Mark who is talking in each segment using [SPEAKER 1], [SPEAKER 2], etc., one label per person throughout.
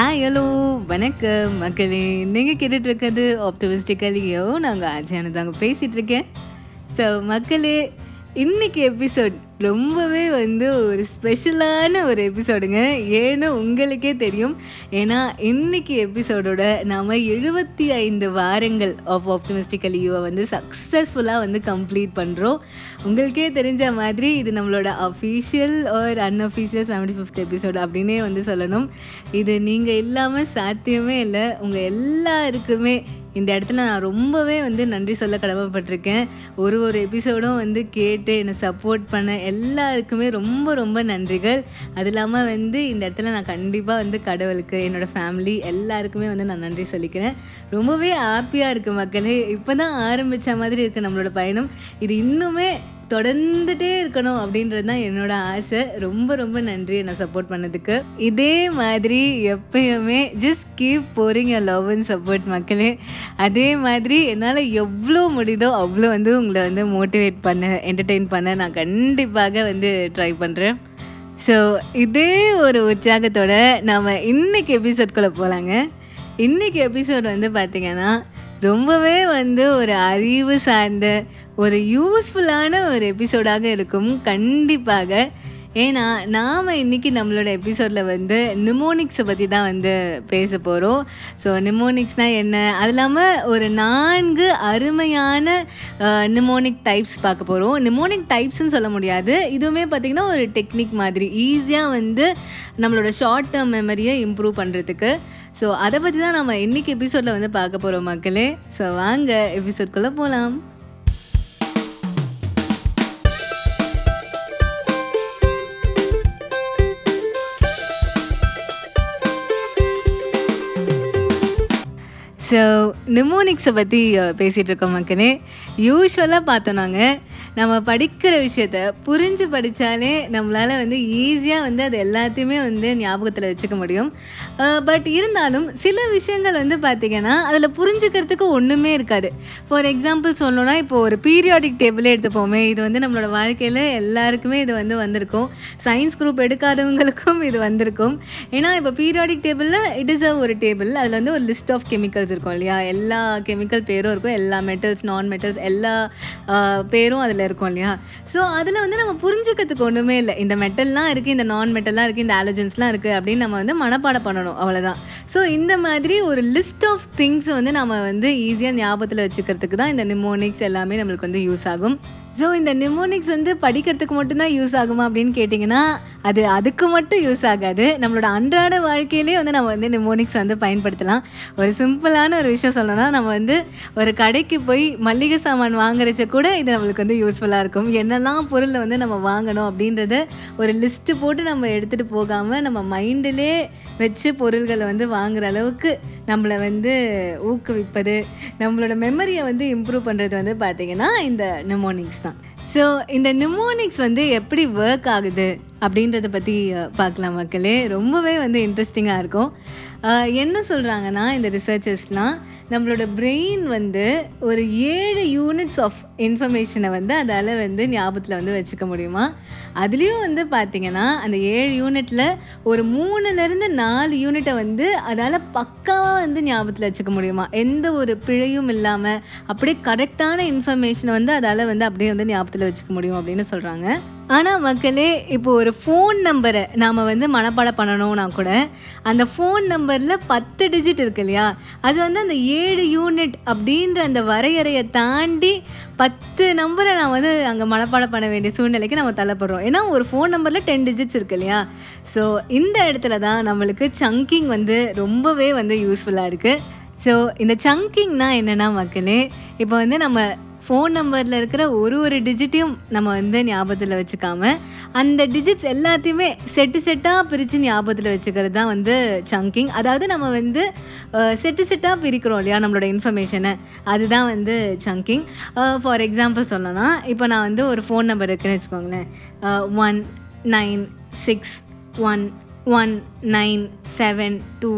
[SPEAKER 1] ஆ hello வணக்கம் மக்களே. நீங்கள் கேட்டுட்டு இருக்கிறது ஆப்டமிஸ்டிக்கலியோ நாங்கள் ஆச்சியான தாங்க பேசிகிட்டு இருக்கேன். ஸோ மக்களே இன்னைக்கு எபிசோட் ரொம்பவே வந்து ஒரு ஸ்பெஷலான ஒரு எபிசோடுங்க ஏன்னா உங்களுக்கே தெரியும். ஏன்னா இன்னைக்கு எபிசோடோட நாம் எழுபத்தி ஐந்து வாரங்கள் ஆஃப் ஆப்டமிஸ்டிக்கலியோவை வந்து சக்ஸஸ்ஃபுல்லாக வந்து கம்ப்ளீட் பண்ணுறோம் உங்களுக்கே தெரிஞ்ச மாதிரி இது நம்மளோட official or unofficial seventy fifth episode அப்படின்னே வந்து சொல்லணும். இது நீங்கள் இல்லாமல் சாத்தியமே இல்லை. உங்கள் எல்லாருக்குமே இந்த இடத்துல நான் ரொம்பவே வந்து நன்றி சொல்ல கடமைப்பட்டிருக்கேன். ஒரு ஒரு எபிசோடும் வந்து கேட்டு என்னை சப்போர்ட் பண்ண எல்லாருக்குமே ரொம்ப ரொம்ப நன்றிகள். அது இல்லாமல் வந்து இந்த இடத்துல நான் கண்டிப்பாக வந்து கடவுளுக்கு என்னோடய ஃபேமிலி எல்லாருக்குமே வந்து நான் நன்றி சொல்லிக்கிறேன். ரொம்பவே ஹாப்பியாக இருக்குது மக்களே. இப்போ தான் ஆரம்பித்த மாதிரி இருக்குது நம்மளோட பயணம். இது இன்னுமே தொடர்ந்துட்டே இருக்கணும் அப்படின்றது தான் என்னோட ஆசை. ரொம்ப ரொம்ப நன்றி என்னை சப்போர்ட் பண்ணதுக்கு. இதே மாதிரி எப்பயுமே just keep pouring a love and support மக்களே. அதே மாதிரி என்னால் எவ்வளோ முடியுதோ அவ்வளோ வந்து உங்களை வந்து மோட்டிவேட் பண்ண என்டர்டெயின் பண்ண. நான் கண்டிப்பாக வந்து ட்ரை பண்ணுறேன் ஸோ இதே ஒரு உற்சாகத்தோட நாம் இன்னைக்கு எபிசோட்குள்ளே போகலாங்க இன்னைக்கு எபிசோட் வந்து பார்த்திங்கன்னா ரொம்பவே வந்து ஒரு அறிவு சார்ந்த ஒரு யூஸ்ஃபுல்லான ஒரு எபிசோடாக இருக்கும். கண்டிப்பாக ஏன்னா நாம் இன்றைக்கி நம்மளோட எபிசோடில் வந்து நிமோனிக்ஸை பற்றி தான் வந்து பேச போகிறோம் ஸோ நிமோனிக்ஸ்னால் என்ன? அது இல்லாமல் ஒரு நான்கு அருமையான நிமோனிக் டைப்ஸ் பார்க்க போகிறோம் நிமோனிக் டைப்ஸ்னு சொல்ல முடியாது. இதுவுமே பார்த்திங்கன்னா ஒரு டெக்னிக் மாதிரி. ஈஸியாக வந்து நம்மளோட ஷார்ட் டேர்ம் மெமரியை இம்ப்ரூவ் பண்ணுறதுக்கு ஸோ அதை பற்றி தான் நம்ம இன்றைக்கி எபிசோடில் வந்து பார்க்க போகிறோம் மக்களே. ஸோ வாங்க எபிசோட்குள்ளே போகலாம் ஸோ நிமோனிக்ஸை பற்றி பேசிகிட்டு இருக்கோம் மக்களே. யூஸ்வலாக பார்த்தோம் நம்ம படிக்கிற விஷயத்த புரிஞ்சு படித்தாலே நம்மளால் வந்து ஈஸியாக வந்து அது எல்லாத்தையுமே வந்து ஞாபகத்தில் வச்சுக்க முடியும். பட் இருந்தாலும் சில விஷயங்கள் வந்து பார்த்திங்கன்னா அதில் புரிஞ்சுக்கிறதுக்கு ஒன்றுமே இருக்காது. ஃபார் எக்ஸாம்பிள் சொல்லணும்னா இப்போ ஒரு பீரியாடிக் டேபிளே எடுத்துப்போமே. இது வந்து நம்மளோட வாழ்க்கையில் எல்லாருக்குமே இது வந்து வந்திருக்கும். சயின்ஸ் குரூப் எடுக்காதவங்களுக்கும் இது வந்திருக்கும். ஏன்னா இப்போ பீரியாடிக் டேபிளில் இட் இஸ் அ ஒரு டேபிள் அதில் வந்து ஒரு லிஸ்ட் ஆஃப் கெமிக்கல்ஸ் இருக்கும். இருக்கும் இல்லையா? எல்லா கெமிக்கல் பேரும் இருக்கும். எல்லா மெட்டல்ஸ் நான் மெட்டல்ஸ் எல்லா பேரும் அதில் இருக்கும் இல்லையா? ஸோ அதில் வந்து நம்ம புரிஞ்சுக்கிறதுக்கு ஒன்றுமே இல்லை. இந்த மெட்டல்லாம் இருக்குது இந்த நான் மெட்டல்லாம் இருக்குது இந்த ஆலஜன்ஸ்லாம் இருக்குது அப்படின்னு நம்ம வந்து மனப்பாடம் பண்ணணும். அவ்வளோதான் ஸோ இந்த மாதிரி ஒரு லிஸ்ட் ஆஃப் திங்ஸ் வந்து நம்ம வந்து ஈஸியாக ஞாபகத்தில் வச்சுக்கிறதுக்கு தான் இந்த நிமோனிக்ஸ் எல்லாமே நம்மளுக்கு வந்து யூஸ் ஆகும். ஸோ இந்த நிமோனிக்ஸ் வந்து படிக்கிறதுக்கு மட்டும்தான் யூஸ் ஆகுமா அப்படின்னு கேட்டிங்கன்னா அது அதுக்கு மட்டும் யூஸ் ஆகாது. நம்மளோட அன்றாட வாழ்க்கையிலே வந்து நம்ம வந்து நிமோனிக்ஸ் வந்து பயன்படுத்தலாம். ஒரு சிம்பிளான ஒரு விஷயம் சொல்லணும்னா நம்ம வந்து ஒரு கடைக்கு போய் மளிகை சாமான் வாங்குறச்ச கூட இது நம்மளுக்கு வந்து யூஸ்ஃபுல்லாக இருக்கும். என்னெல்லாம் பொருளை வந்து நம்ம வாங்கணும் அப்படின்றத ஒரு லிஸ்ட்டு போட்டு நம்ம எடுத்துகிட்டு போகாமல் நம்ம மைண்டிலே வச்சு பொருள்களை வந்து வாங்குற அளவுக்கு நம்மளை வந்து ஊக்குவிப்பது நம்மளோட மெமரியை வந்து இம்ப்ரூவ் பண்ணுறது வந்து பார்த்திங்கன்னா இந்த நிமோனிக்ஸ் தான். ஸோ இந்த நிமோனிக்ஸ் வந்து எப்படி ஒர்க் ஆகுது அப்படின்றத பற்றி பார்க்கலாம் மக்களே. ரொம்பவே வந்து இன்ட்ரெஸ்டிங்காக இருக்கும். என்ன சொல்கிறாங்கன்னா இந்த ரிசர்ச்சர்ஸ்லாம் நம்மளோட பிரெயின் வந்து ஒரு ஏழு யூனிட்ஸ் ஆஃப் இன்ஃபர்மேஷனை வந்து அதால் வந்து ஞாபகத்தில் வந்து வச்சுக்க முடியுமா? அதுலேயும் வந்து பார்த்திங்கன்னா அந்த ஏழு யூனிட்டில் ஒரு மூணுலேருந்து நாலு யூனிட்டை வந்து அதால் பக்காவாக வந்து ஞாபகத்தில் வச்சுக்க முடியுமா? எந்த ஒரு பிழையும் இல்லாமல் அப்படியே கரெக்டான இன்ஃபர்மேஷனை வந்து அதால் வந்து அப்படியே வந்து ஞாபகத்தில் வச்சுக்க முடியும் அப்படின்னு சொல்கிறாங்க ஆனால் மக்களே இப்போ ஒரு ஃபோன் நம்பரை நாம் வந்து மனப்பாடம் பண்ணணும்னா கூட அந்த ஃபோன் நம்பரில் பத்து டிஜிட் இருக்கு இல்லையா? அது வந்து அந்த ஏழு யூனிட் அப்படின்ற அந்த வரையறையை தாண்டி பத்து நம்பரை நான் வந்து அங்கே மனப்பாடம் பண்ண வேண்டிய சூழ்நிலைக்கு நம்ம தள்ளப்படுறோம். ஏன்னா ஒரு ஃபோன் நம்பரில் டென் டிஜிட்ஸ் இருக்கு இல்லையா? ஸோ இந்த இடத்துல தான் நம்மளுக்கு சங்கிங் வந்து ரொம்பவே வந்து யூஸ்ஃபுல்லாக இருக்குது ஸோ இந்த சங்கிங்னால் என்னென்னா மக்களே இப்போ வந்து நம்ம ஃபோன் நம்பரில் இருக்கிற ஒரு ஒரு டிஜிட்டையும் நம்ம வந்து ஞாபகத்தில் வச்சுக்காம அந்த டிஜிட்ஸ் எல்லாத்தையுமே செட்டு செட்டாக பிரித்து ஞாபகத்தில் வச்சுக்கிறது தான் வந்து சங்கிங் அதாவது நம்ம வந்து செட்டு செட்டாக பிரிக்கிறோம் இல்லையா நம்மளோட இன்ஃபர்மேஷனை அதுதான் வந்து சங்கிங் ஃபார் எக்ஸாம்பிள் சொல்லணும்னா இப்போ நான் வந்து ஒரு ஃபோன் நம்பர் இருக்குன்னு வச்சுக்கோங்களேன். One nine six one one nine seven two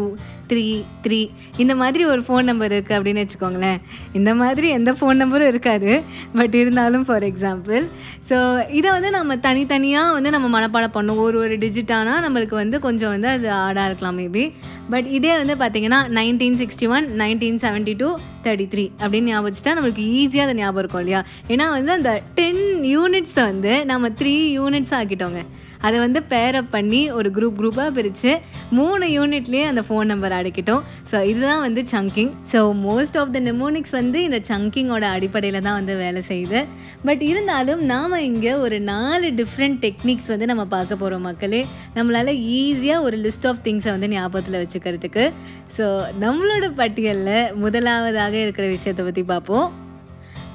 [SPEAKER 1] three three இந்த மாதிரி ஒரு ஃபோன் நம்பர் இருக்குது அப்படின்னு வச்சுக்கோங்களேன். இந்த மாதிரி எந்த ஃபோன் நம்பரும் இருக்காது. பட் இருந்தாலும் ஃபார் எக்ஸாம்பிள் ஸோ இதை வந்து நம்ம தனித்தனியாக வந்து நம்ம மனப்பாடம் பண்ணோம் ஒரு ஒரு டிஜிட்டானால் நம்மளுக்கு வந்து கொஞ்சம் வந்து அது ஆடாக இருக்கலாம் மேபி பட் இதே வந்து பார்த்தீங்கன்னா nineteen sixty one nineteen seventy two thirty three அப்படின்னு ஞாபகம் வச்சுட்டா நம்மளுக்கு ஈஸியாக அது ஞாபகம் இருக்கும் இல்லையா? ஏன்னா வந்து அந்த டென் யூனிட்ஸை வந்து நம்ம த்ரீ யூனிட்ஸ் ஆக்கிட்டோங்க. அதை வந்து பேரப் பண்ணி ஒரு குரூப் குரூப்பாக பிரித்து மூணு யூனிட்லேயே அந்த ஃபோன் நம்பர் அடைக்கிட்டோம். ஸோ இதுதான் வந்து chunking so most of the mnemonics வந்து இந்த சங்கிங்கோட அடிப்படையில் தான் வந்து வேலை செய்யுது. பட் இருந்தாலும் நாம் இங்கே ஒரு நாலு டிஃப்ரெண்ட் டெக்னிக்ஸ் வந்து நம்ம பார்க்க போகிறோம் மக்களே. நம்மளால் ஈஸியாக ஒரு லிஸ்ட் ஆஃப் திங்ஸை வந்து ஞாபகத்தில் வச்சு வச்சுக்கிறதுக்கு. ஸோ நம்மளோட பட்டியலில் முதலாவதாக இருக்கிற விஷயத்தை பற்றி பார்ப்போம்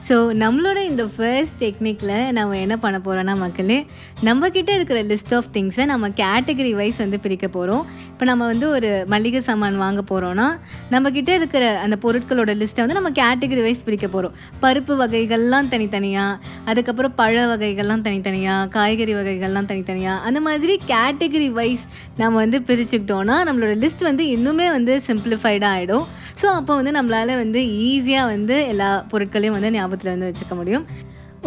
[SPEAKER 1] ஸோ நம்மளோட இந்த ஃபர்ஸ்ட் டெக்னிக்கில் நம்ம என்ன பண்ண போகிறோன்னா மக்களே நம்மக்கிட்ட இருக்கிற லிஸ்ட் ஆஃப் திங்ஸை நம்ம கேட்டகரி வைஸ் வந்து பிரிக்க போகிறோம் இப்போ நம்ம வந்து ஒரு மளிகை சாமான் வாங்க போகிறோன்னா நம்மக்கிட்ட இருக்கிற அந்த பொருட்களோட லிஸ்ட்டை வந்து நம்ம கேட்டகரி வைஸ் பிரிக்க போகிறோம் பருப்பு வகைகள்லாம் தனித்தனியாக அதுக்கப்புறம் பழ வகைகள்லாம் தனித்தனியாக காய்கறி வகைகள்லாம் தனித்தனியாக அந்த மாதிரி கேட்டகரி வைஸ் நம்ம வந்து பிரிச்சுக்கிட்டோன்னா நம்மளோட லிஸ்ட் வந்து இன்னுமே வந்து சிம்பிளிஃபைடாக ஆகிடும் ஸோ அப்போ வந்து நம்மளால் வந்து ஈஸியாக வந்து எல்லா பொருட்களையும் வந்து ஞாபகத்தில் வந்து வச்சுக்க முடியும்.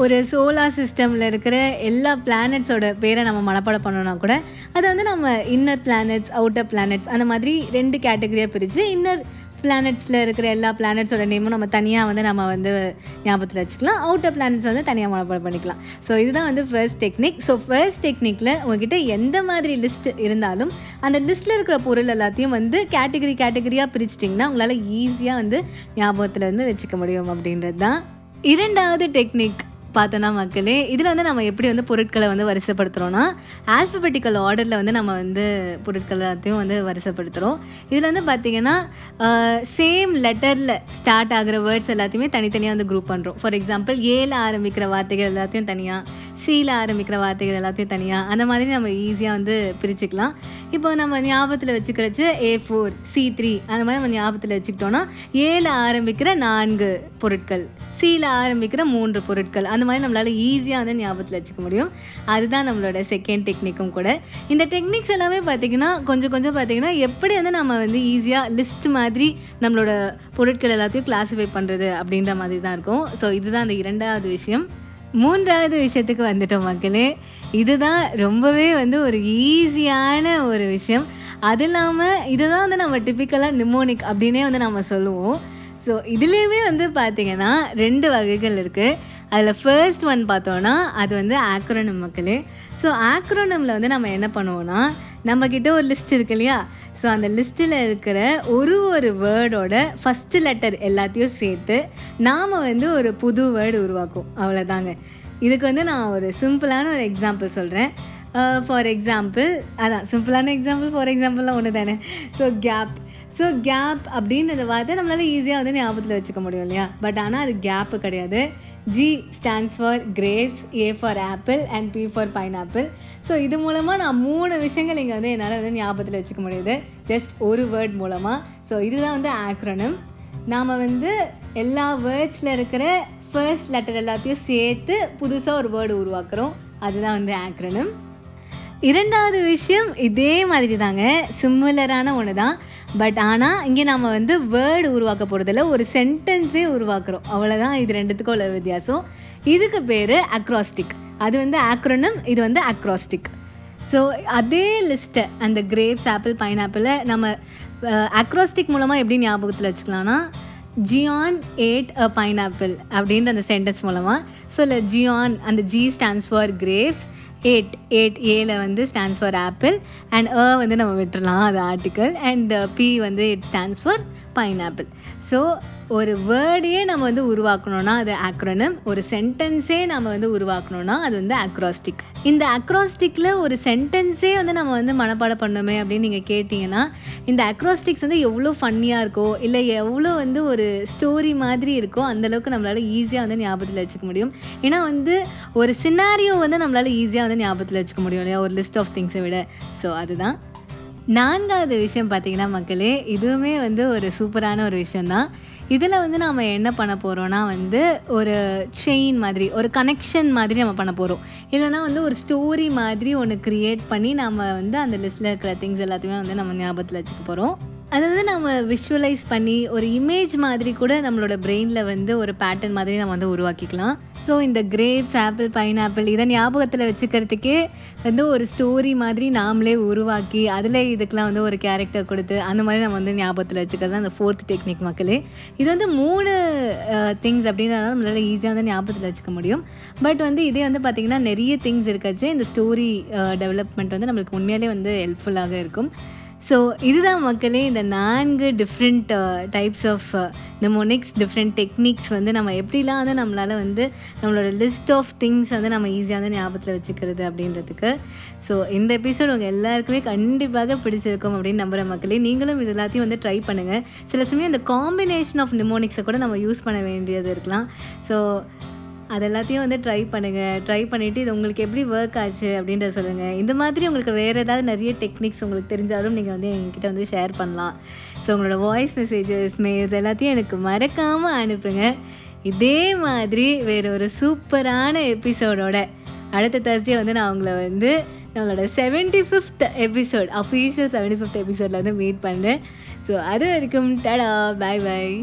[SPEAKER 1] ஒரு சோலார் சிஸ்டமில் இருக்கிற எல்லா பிளானட்ஸோட பேரை நம்ம மனப்பாடம் பண்ணோன்னா கூட அதை வந்து நம்ம இன்னர் பிளானட்ஸ் அவுட்டர் பிளானட்ஸ் அந்த மாதிரி ரெண்டு கேட்டகரியாக பிரித்து இன்னர் பிளானட்ஸில் இருக்கிற எல்லா பிளானட்ஸோட நேமும் நம்ம தனியாக வந்து நம்ம வந்து ஞாபகத்தில் வச்சுக்கலாம். அவுட்டர் பிளானட்ஸ் வந்து தனியாக மனப்பாடம் பண்ணிக்கலாம். ஸோ இதுதான் வந்து ஃபர்ஸ்ட் டெக்னிக் ஸோ ஃபர்ஸ்ட் டெக்னிக்கில் உங்ககிட்ட எந்த மாதிரி லிஸ்ட் இருந்தாலும் அந்த லிஸ்ட்டில் இருக்கிற பொருள் எல்லாத்தையும் வந்து கேட்டகரி கேட்டகரியாக பிரிச்சிட்டிங்கன்னா உங்களால் ஈஸியாக வந்து ஞாபகத்தில் வந்து வச்சுக்க முடியும் அப்படின்றது தான் இரண்டாவது டெக்னிக் பார்த்தோன்னா மக்களே இதில் வந்து நம்ம எப்படி வந்து பொருட்களை வந்து வரிசைப்படுத்துகிறோன்னா ஆல்ஃபபெட்டிக்கல் ஆர்டரில் வந்து நம்ம வந்து பொருட்கள் எல்லாத்தையும் வந்து வரிசைப்படுத்துகிறோம் இதில் வந்து பார்த்திங்கன்னா சேம் லெட்டரில் ஸ்டார்ட் ஆகிற வேர்ட்ஸ் எல்லாத்தையுமே தனித்தனியாக வந்து குரூப் பண்ணுறோம் ஃபார் எக்ஸாம்பிள் ஏல ஆரம்பிக்கிற வார்த்தைகள் எல்லாத்தையும் தனியாக சீல ஆரம்பிக்கிற வார்த்தைகள் எல்லாத்தையும் தனியாக அந்த மாதிரி நம்ம ஈஸியாக வந்து பிரிச்சுக்கலாம். இப்போ நம்ம ஞாபகத்தில் வச்சுக்கிறச்சு ஏ ஃபோர் சி த்ரீ அந்த மாதிரி நம்ம ஞாபகத்தில் வச்சுக்கிட்டோன்னா ஏல ஆரம்பிக்கிற நான்கு பொருட்கள் சியில் ஆரம்பிக்கிற மூன்று பொருட்கள் அந்த மாதிரி நம்மளால் ஈஸியாக வந்து ஞாபகத்தில் வச்சுக்க முடியும். அதுதான் நம்மளோட செகண்ட் டெக்னிக்கும் கூட. இந்த டெக்னிக்ஸ் எல்லாமே பார்த்திங்கன்னா கொஞ்சம் கொஞ்சம் பார்த்திங்கன்னா எப்படி வந்து நம்ம வந்து ஈஸியாக லிஸ்ட் மாதிரி நம்மளோட பொருட்கள் எல்லாத்தையும் கிளாஸிஃபை பண்ணுறது அப்படின்ற மாதிரி தான் இருக்கும். ஸோ இதுதான் அந்த இரண்டாவது விஷயம். மூன்றாவது விஷயத்துக்கு வந்துட்டோம் மக்களே. இதுதான் ரொம்பவே வந்து ஒரு ஈஸியான ஒரு விஷயம். அது இல்லாமல் இதுதான் வந்து நம்ம டிப்பிக்கலாக நிமோனிக் அப்படின்னே வந்து நம்ம சொல்லுவோம். ஸோ இதுலேயுமே வந்து பார்த்திங்கன்னா ரெண்டு வகைகள் இருக்குது அதில் ஃபர்ஸ்ட் ஒன் பார்த்தோன்னா அது வந்து ஆக்ரோனம் மக்களே. ஸோ ஆக்ரோனமில் வந்து நம்ம என்ன பண்ணுவோன்னா நம்மக்கிட்ட ஒரு லிஸ்ட் இருக்கு இல்லையா? ஸோ அந்த லிஸ்ட்டில் இருக்கிற ஒரு ஒரு வேர்டோட ஃபஸ்ட்டு லெட்டர் எல்லாத்தையும் சேர்த்து நாம் வந்து ஒரு புது வேர்டு உருவாக்கும். அவ்வளோதாங்க இதுக்கு வந்து நான் ஒரு சிம்பிளான ஒரு எக்ஸாம்பிள் சொல்கிறேன் ஃபார் எக்ஸாம்பிள் அதான் சிம்பிளான எக்ஸாம்பிள் ஃபார் எக்ஸாம்பிள்லாம் ஒன்று தானே ஸோ கேப் ஸோ கேப் அப்படின்றத வார்த்தை நம்மளால் ஈஸியாக வந்து ஞாபகத்தில் வச்சுக்க முடியும் இல்லையா? பட் ஆனால் அது கேப்பு கிடையாது. G stands for grapes A for apple and P for pineapple so இது மூலமாக நான் மூணு விஷயங்கள் இங்கே வந்து என்னால் வந்து ஞாபகத்தில் வச்சுக்க முடியுது. ஜஸ்ட் ஒரு வேர்ட் மூலமாக ஸோ இதுதான் வந்து ஆக்ரோனம் நாம் வந்து எல்லா வேர்ட்ஸில் இருக்கிற ஃபர்ஸ்ட் லெட்டர் எல்லாத்தையும் சேர்த்து புதுசாக ஒரு வேர்டு உருவாக்குறோம். அதுதான் வந்து ஆக்ரோனம் இரண்டாவது விஷயம் இதே மாதிரி தாங்க சிம்மிலரான ஒன்று தான் பட் ஆனால் இங்கே நம்ம வந்து வேர்டு உருவாக்க போகிறதில்ல ஒரு சென்டென்ஸே உருவாக்குறோம். அவ்வளோதான் இது ரெண்டுத்துக்கும் உள்ள வித்தியாசம். இதுக்கு பேர் அக்ராஸ்டிக் அது வந்து ஆக்ரோனம் இது வந்து அக்ராஸ்டிக் ஸோ அதே லிஸ்ட்டை அந்த கிரேப்ஸ் ஆப்பிள் பைனாப்பிளை நம்ம அக்ராஸ்டிக் மூலமாக எப்படி ஞாபகத்தில் வச்சுக்கலாம்னா ஜியான் ஏட் அ பைனாப்பிள் அப்படின்ற அந்த சென்டென்ஸ் மூலமாக ஸோ இல்லை ஜியான் அந்த G stands for grapes A A ஏல வந்து stands for apple and A வந்து நம்ம விட்டுறலாம் அது ஆர்டிக்கல் அண்ட் பி வந்து it stands for pineapple so ஒரு வேர்டையே நம்ம வந்து உருவாக்கணும்னா அது ஆக்ரோனம் ஒரு சென்டென்ஸே நம்ம வந்து உருவாக்கணும்னா அது வந்து அக்ராஸ்டிக் இந்த அக்ராஸ்டிக்கில் ஒரு சென்டென்ஸே வந்து நம்ம வந்து மனப்பாடம் பண்ணோமே அப்படின்னு நீங்கள் கேட்டிங்கன்னா இந்த அக்ராஸ்டிக்ஸ் வந்து எவ்வளோ ஃபன்னியாக இருக்கோ இல்லை எவ்வளோ வந்து ஒரு ஸ்டோரி மாதிரி இருக்கோ அந்தளவுக்கு நம்மளால் ஈஸியாக வந்து ஞாபகத்தில் வச்சுக்க முடியும். ஏன்னா வந்து ஒரு சினாரியோ வந்து நம்மளால் ஈஸியாக வந்து ஞாபகத்தில் வச்சுக்க முடியும் இல்லையா? ஒரு லிஸ்ட் ஆஃப் திங்ஸை விட. ஸோ அதுதான். நான்காவது விஷயம் பார்த்தீங்கன்னா மக்களே இதுவுமே வந்து ஒரு சூப்பரான ஒரு விஷயந்தான் இதில் வந்து நாம் என்ன பண்ண போகிறோன்னா வந்து ஒரு செயின் மாதிரி ஒரு கனெக்ஷன் மாதிரி நம்ம பண்ண போகிறோம் இல்லைனா வந்து ஒரு ஸ்டோரி மாதிரி ஒன்று க்ரியேட் பண்ணி நம்ம வந்து அந்த லிஸ்ட்டில் இருக்கிற திங்ஸ் எல்லாத்தையுமே வந்து நம்ம ஞாபகத்தில் வச்சுக்க போகிறோம் அதை வந்து நம்ம விஷுவலைஸ் பண்ணி ஒரு இமேஜ் மாதிரி கூட நம்மளோட பிரெயினில் வந்து ஒரு பேட்டர்ன் மாதிரி நம்ம வந்து உருவாக்கிக்கலாம். ஸோ இந்த கிரேப்ஸ் ஆப்பிள் பைனாப்பிள் இதை ஞாபகத்தில் வச்சுக்கிறதுக்கே வந்து ஒரு ஸ்டோரி மாதிரி நாமளே உருவாக்கி அதில் இதுக்கெலாம் வந்து ஒரு கேரக்டர் கொடுத்து அந்த மாதிரி நம்ம வந்து ஞாபகத்தில் வச்சுக்கிறது தான் அந்த ஃபோர்த் டெக்னிக் மக்களே. இது வந்து மூணு திங்ஸ் அப்படின்றதால நம்மளால் ஈஸியாக வந்து ஞாபகத்தில் வச்சுக்க முடியும். பட் வந்து இதே வந்து பார்த்திங்கன்னா நிறைய திங்ஸ் இருக்காச்சு. இந்த ஸ்டோரி டெவலப்மெண்ட் வந்து நம்மளுக்கு உண்மையிலே வந்து ஹெல்ப்ஃபுல்லாக இருக்கும். ஸோ இதுதான் மக்களே இந்த நான்கு different types of mnemonics different techniques வந்து நம்ம எப்படிலாம் வந்து நம்மளால் வந்து நம்மளோட லிஸ்ட் ஆஃப் திங்ஸ் வந்து நம்ம ஈஸியாக வந்து ஞாபகத்தில் வச்சுக்கிறது அப்படின்றதுக்கு. ஸோ இந்த எபிசோட் உங்கள் எல்லாருக்குமே கண்டிப்பாக பிடிச்சிருக்கும் அப்படின்னு நம்புகிற மக்களே. நீங்களும் இது எல்லாத்தையும் வந்து ட்ரை பண்ணுங்கள் சில சமயம் இந்த காம்பினேஷன் ஆஃப் நிமோனிக்ஸை கூட நம்ம யூஸ் பண்ண வேண்டியது இருக்கலாம். ஸோ அது எல்லாத்தையும் வந்து ட்ரை பண்ணுங்கள் ட்ரை பண்ணிவிட்டு இது உங்களுக்கு எப்படி ஒர்க் ஆச்சு அப்படின்றத சொல்லுங்கள் இந்த மாதிரி உங்களுக்கு வேறு ஏதாவது நிறைய டெக்னிக்ஸ் உங்களுக்கு தெரிஞ்சாலும் நீங்கள் வந்து எங்ககிட்ட வந்து ஷேர் பண்ணலாம். ஸோ உங்களோட வாய்ஸ் மெசேஜஸ் மெயில்ஸ் எல்லாத்தையும் எனக்கு மறக்காமல் அனுப்புங்க. இதே மாதிரி வேறு ஒரு சூப்பரான எபிசோடோட அடுத்த தர்ஸ்டே வந்து நான் உங்களை வந்து நம்மளோட seventy fifth episode official seventy fifth எபிசோடில் வந்து மீட் பண்ணுறேன் ஸோ அது வரைக்கும் டடா பாய் பாய்